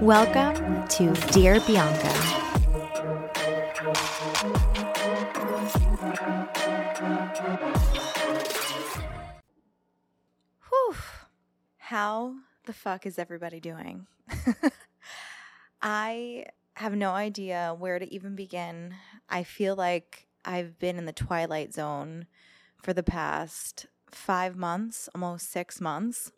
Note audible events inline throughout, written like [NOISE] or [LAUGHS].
Welcome to Dear Bianca. Whew. How the fuck is everybody doing? [LAUGHS] I have no idea where to even begin. I feel like I've been in the twilight zone for the past five months, almost six months.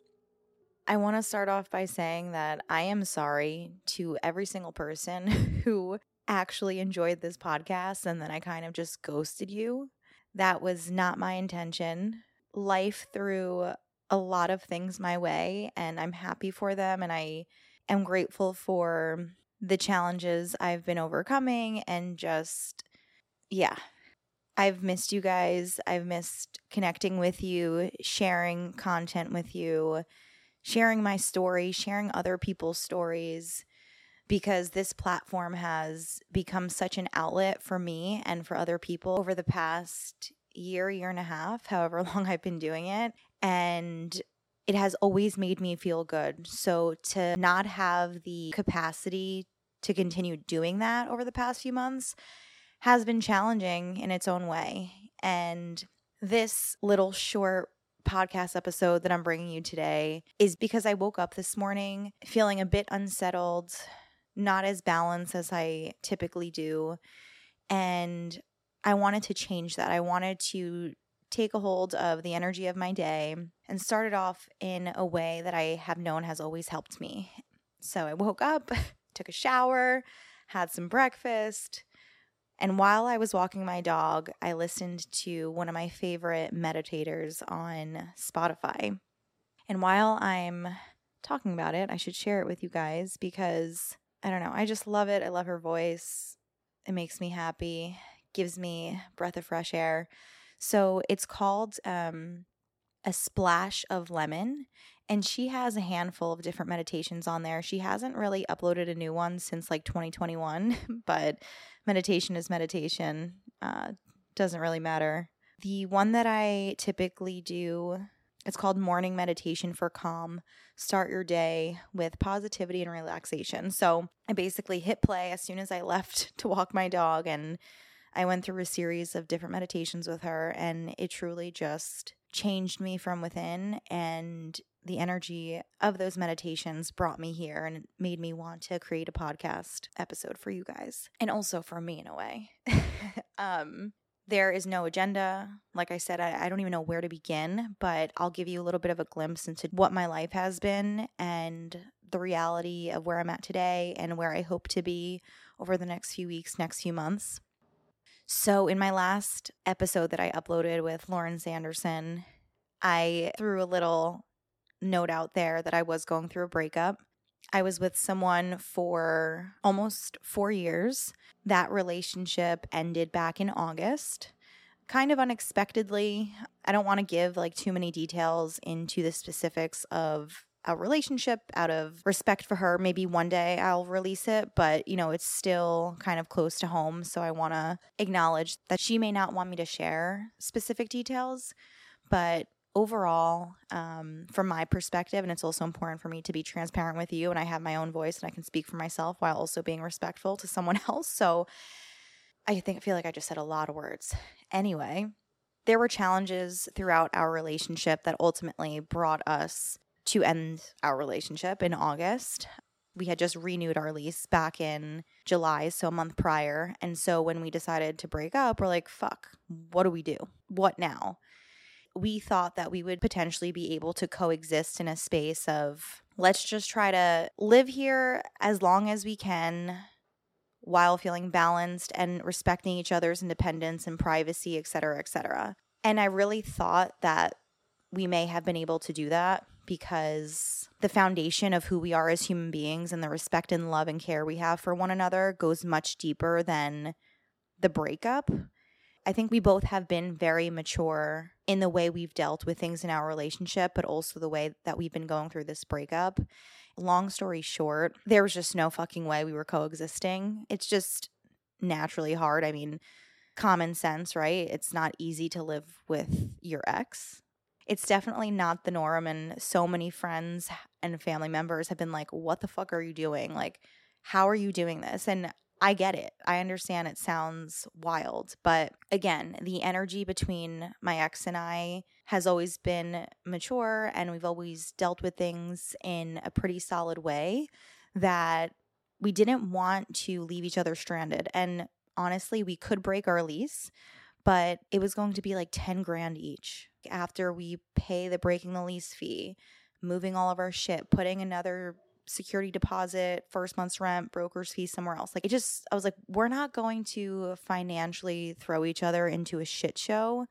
I want to start off by saying that I am sorry to every single person [LAUGHS] who actually enjoyed this podcast and then I kind of just ghosted you. That was not my intention. Life threw a lot of things my way, and I'm happy for them. And I am grateful for the challenges I've been overcoming and just, yeah. I've missed you guys. I've missed connecting with you, sharing content with you sharing my story, sharing other people's stories, because this platform has become such an outlet for me and for other people over the past year, year and a half, however [LAUGHS] long I've been doing it. And it has always made me feel good. So to not have the capacity to continue doing that over the past few months has been challenging in its own way. And this little short podcast episode that I'm bringing you today is because I woke up this morning feeling a bit unsettled, not as balanced as I typically do. And I wanted to change that. I wanted to take a hold of the energy of my day and start it off in a way that I have known has always helped me. So I woke up, [LAUGHS] took a shower, had some breakfast, and while I was walking my dog, I listened to one of my favorite meditators on Spotify. And while I'm talking about it, I should share it with you guys because I don't know, I just love it. I love her voice. It makes me happy, gives me breath of fresh air. So it's called um, A Splash of Lemon. And she has a handful of different meditations on there. She hasn't really uploaded a new one since like 2021, [LAUGHS] but meditation is meditation. Uh, doesn't really matter. The one that I typically do, it's called Morning Meditation for Calm. Start your day with positivity and relaxation. So I basically hit play as soon as I left [LAUGHS] to walk my dog, and I went through a series of different meditations with her, and it truly just changed me from within. And the energy of those meditations brought me here and made me want to create a podcast episode for you guys and also for me in a way. [LAUGHS] um, there is no agenda. Like I said, I, I, don't even know where to begin, but I'll give you a little bit of a glimpse into what my life has been and the reality of where I'm at today and where I hope to be over the next few weeks, next few months. So, in my last episode that I uploaded with Lauren Sanderson, I threw a little note out there that I was going through a breakup. I was with someone for almost four years. That relationship ended back in August, kind of unexpectedly. I don't want to give like too many details into the specifics of a relationship out of respect for her. Maybe one day I'll release it, but you know, it's still kind of close to home. So I want to acknowledge that she may not want me to share specific details, but overall, um, from my perspective, and it's also important for me to be transparent with you, and I have my own voice and I can speak for myself while also being respectful to someone [LAUGHS] else. So I think I feel like I just said a lot of words. Anyway, there were challenges throughout our relationship that ultimately brought us to end our relationship in August. We had just renewed our lease back in July, so a month prior. And so when we decided to break up, we're like, fuck, what do we do? What now? We thought that we would potentially be able to coexist in a space of let's just try to live here as long as we can while feeling balanced and respecting each other's independence and privacy, et cetera, et cetera. And I really thought that we may have been able to do that because the foundation of who we are as human beings and the respect and love and care we have for one another goes much deeper than the breakup. I think we both have been very mature in the way we've dealt with things in our relationship, but also the way that we've been going through this breakup. Long story short, there was just no fucking way we were coexisting. It's just naturally hard. I mean, common sense, right? It's not easy to live with your ex. it's definitely not the norm. And so many friends and family members have been like, what the fuck are you doing? Like, how are you doing this? And I get it. I understand it sounds wild. But again, the energy between my ex and I has always been mature, and we've always dealt with things in a pretty solid way that we didn't want to leave each other stranded. And honestly, we could break our lease, but it was going to be like 10 grand each after we pay the breaking the lease fee, moving all of our shit, putting another security deposit, first month's rent, broker's fee somewhere else. Like it just, I was like, we're not going to financially throw each other into a shit show.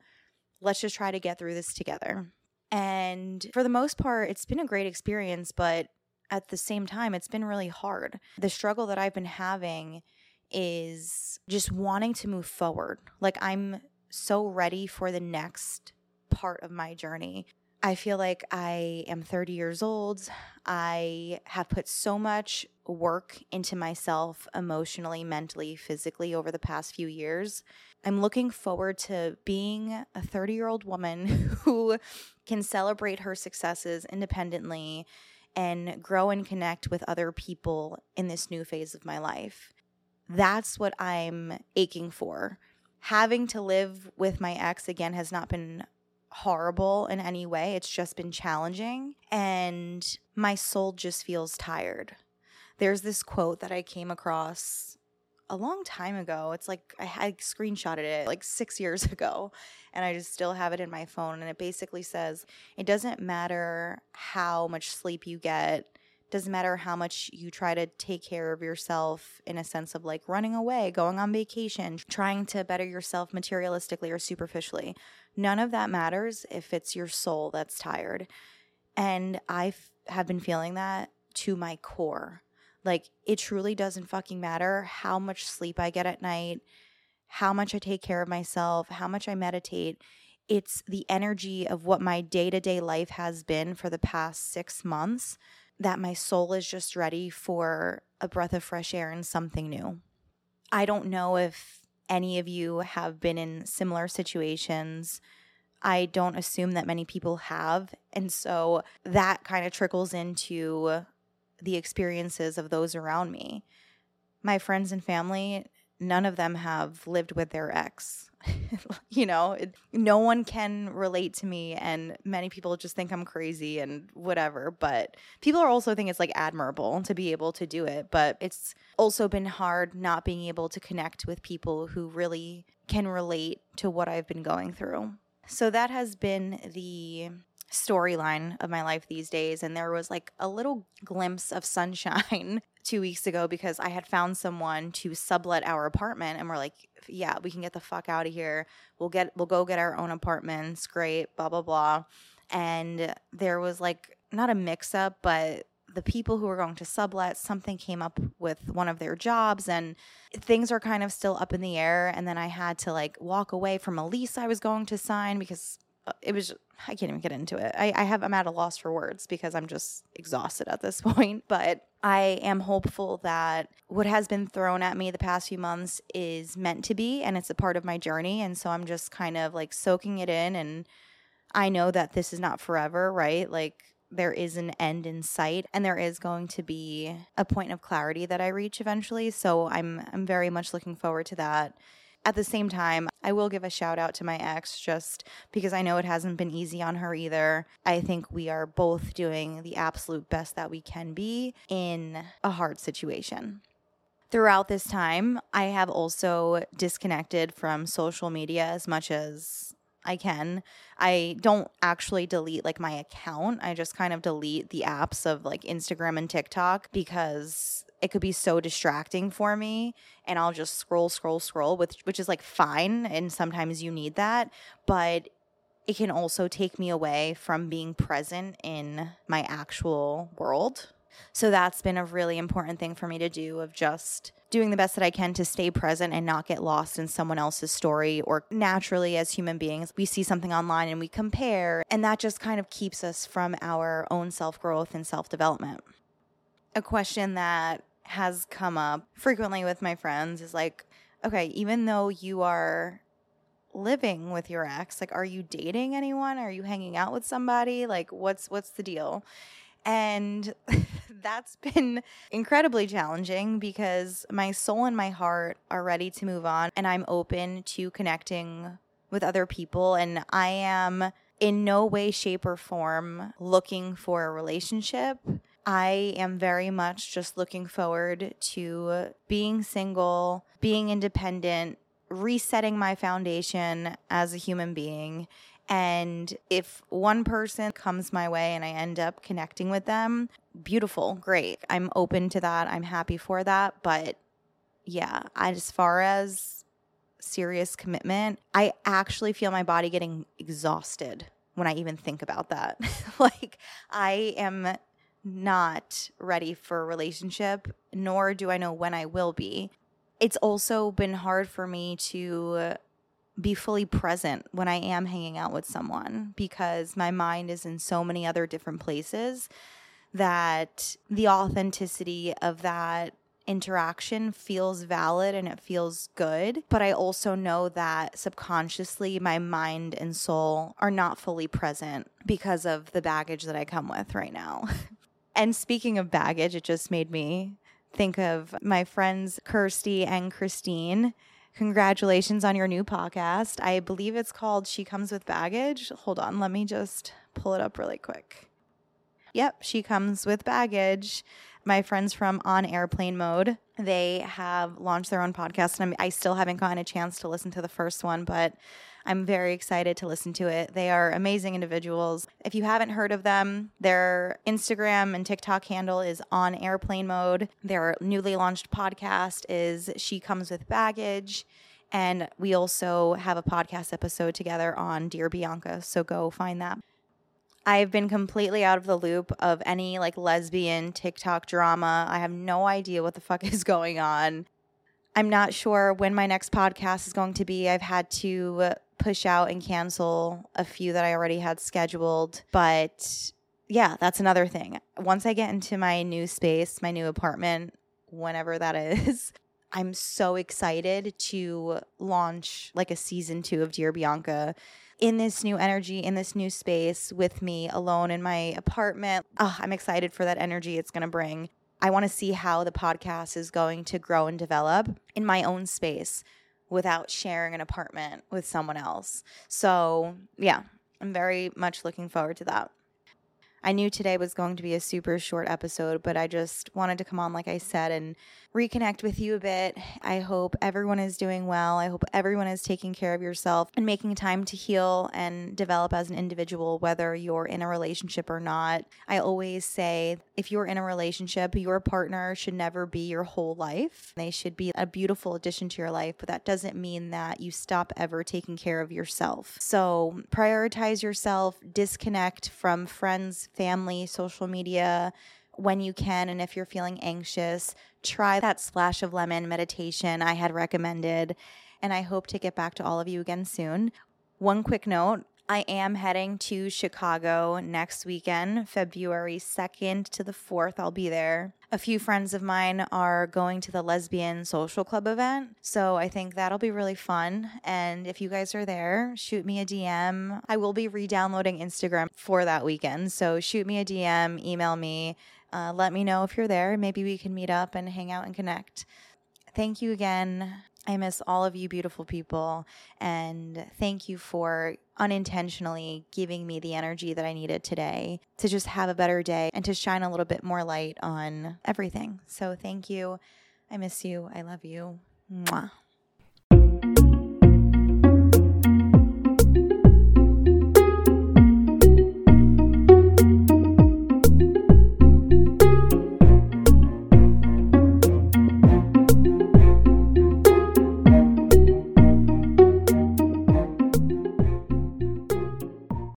Let's just try to get through this together. And for the most part, it's been a great experience, but at the same time, it's been really hard. The struggle that I've been having is just wanting to move forward. Like I'm so ready for the next part of my journey. I feel like I am 30 years old. I have put so much work into myself emotionally, mentally, physically over the past few years. I'm looking forward to being a 30 year old woman [LAUGHS] who can celebrate her successes independently and grow and connect with other people in this new phase of my life. That's what I'm aching for. Having to live with my ex again has not been horrible in any way. It's just been challenging. And my soul just feels tired. There's this quote that I came across a long time ago. It's like I had screenshotted it like six years [LAUGHS] ago, and I just still have it in my phone. And it basically says, It doesn't matter how much sleep you get, doesn't matter how much you try to take care of yourself in a sense of like running away, going on vacation, trying to better yourself materialistically or superficially. None of that matters if it's your soul that's tired. And I have been feeling that to my core. Like it truly doesn't fucking matter how much sleep I get at night, how much I take care of myself, how much I meditate. It's the energy of what my day to day life has been for the past six months that my soul is just ready for a breath of fresh air and something new. I don't know if any of you have been in similar situations. I don't assume that many people have. And so that kind of trickles into the experiences of those around me. My friends and family, none of them have lived with their ex. [LAUGHS] you know, it, no one can relate to me, and many people just think I'm crazy and whatever. But people are also think it's like admirable to be able to do it. But it's also been hard not being able to connect with people who really can relate to what I've been going through. So that has been the storyline of my life these days. And there was like a little glimpse of sunshine [LAUGHS] two weeks ago because I had found someone to sublet our apartment and we're like, yeah, we can get the fuck out of here. We'll get we'll go get our own apartments. Great, blah blah blah. And there was like not a mix up, but the people who were going to sublet, something came up with one of their jobs and things are kind of still up in the air. And then I had to like walk away from a lease I was going to sign because it was I can't even get into it. I, I have I'm at a loss for words because I'm just exhausted at this [LAUGHS] point. But I am hopeful that what has been thrown at me the past few months is meant to be and it's a part of my journey. And so I'm just kind of like soaking it in and I know that this is not forever, right? Like there is an end in sight and there is going to be a point of clarity that I reach eventually. So I'm I'm very much looking forward to that. At the same time, I will give a shout out to my ex just because I know it hasn't been easy on her either. I think we are both doing the absolute best that we can be in a hard situation. Throughout this time, I have also disconnected from social media as much as I can. I don't actually delete like my account. I just kind of delete the apps of like Instagram and TikTok because it could be so distracting for me and I'll just scroll scroll scroll which which is like fine and sometimes you need that, but it can also take me away from being present in my actual world. So that's been a really important thing for me to do of just doing the best that I can to stay present and not get lost in someone else's story or naturally as human beings we see something online and we compare and that just kind of keeps us from our own self-growth and self-development. A question that has come up frequently with my friends is like, okay, even though you are living with your ex? Like are you dating anyone? Are you hanging out with somebody? Like what's what's the deal? And [LAUGHS] that's been incredibly challenging because my soul and my heart are ready to move on and I'm open to connecting with other people and I am in no way shape or form looking for a relationship. I am very much just looking forward to being single, being independent, resetting my foundation as a human being. And if one person comes my way and I end up connecting with them, beautiful, great. I'm open to that. I'm happy for that. But yeah, as far as serious commitment, I actually feel my body getting exhausted when I even think about that. [LAUGHS] like, I am not ready for a relationship, nor do I know when I will be. It's also been hard for me to be fully present when I am hanging out with someone because my mind is in so many other different places that the authenticity of that interaction feels valid and it feels good. But I also know that subconsciously my mind and soul are not fully present because of the baggage that I come with right now. [LAUGHS] and speaking of baggage, it just made me think of my friends Kirsty and Christine. Congratulations on your new podcast. I believe it's called She Comes with Baggage. Hold on, let me just pull it up really quick. Yep, She Comes with Baggage my friends from On Airplane Mode. They have launched their own podcast, and I'm, I still haven't gotten a chance to listen to the first one, but I'm very excited to listen to it. They are amazing individuals. If you haven't heard of them, their Instagram and TikTok handle is on airplane mode. Their newly launched podcast is She Comes with Baggage. And we also have a podcast episode together on Dear Bianca. So go find that. I've been completely out of the loop of any like lesbian TikTok drama. I have no idea what the fuck [LAUGHS] is going on. I'm not sure when my next podcast is going to be. I've had to push out and cancel a few that I already had scheduled. But yeah, that's another thing. Once I get into my new space, my new apartment, whenever that [LAUGHS] is, I'm so excited to launch like a season two of Dear Bianca in this new energy, in this new space with me alone in my apartment. Oh, I'm excited for that energy it's going to bring. I want to see how the podcast is going to grow and develop in my own space without sharing an apartment with someone else. So, yeah, I'm very much looking forward to that. I knew today was going to be a super short episode, but I just wanted to come on, like I said, and reconnect with you a bit. I hope everyone is doing well. I hope everyone is taking care of yourself and making time to heal and develop as an individual, whether you're in a relationship or not. I always say if you're in a relationship, your partner should never be your whole life. They should be a beautiful addition to your life, but that doesn't mean that you stop ever taking care of yourself. So prioritize yourself, disconnect from friends, family, social media when you can. And if you're feeling anxious, try that splash of lemon meditation I had recommended. And I hope to get back to all of you again soon. One quick note I am heading to Chicago next weekend, February 2nd to the 4th. I'll be there. A few friends of mine are going to the Lesbian Social Club event. So I think that'll be really fun. And if you guys are there, shoot me a DM. I will be re downloading Instagram for that weekend. So shoot me a DM, email me, uh, let me know if you're there. Maybe we can meet up and hang out and connect. Thank you again. I miss all of you beautiful people. And thank you for unintentionally giving me the energy that I needed today to just have a better day and to shine a little bit more light on everything. So thank you. I miss you. I love you. Mwah.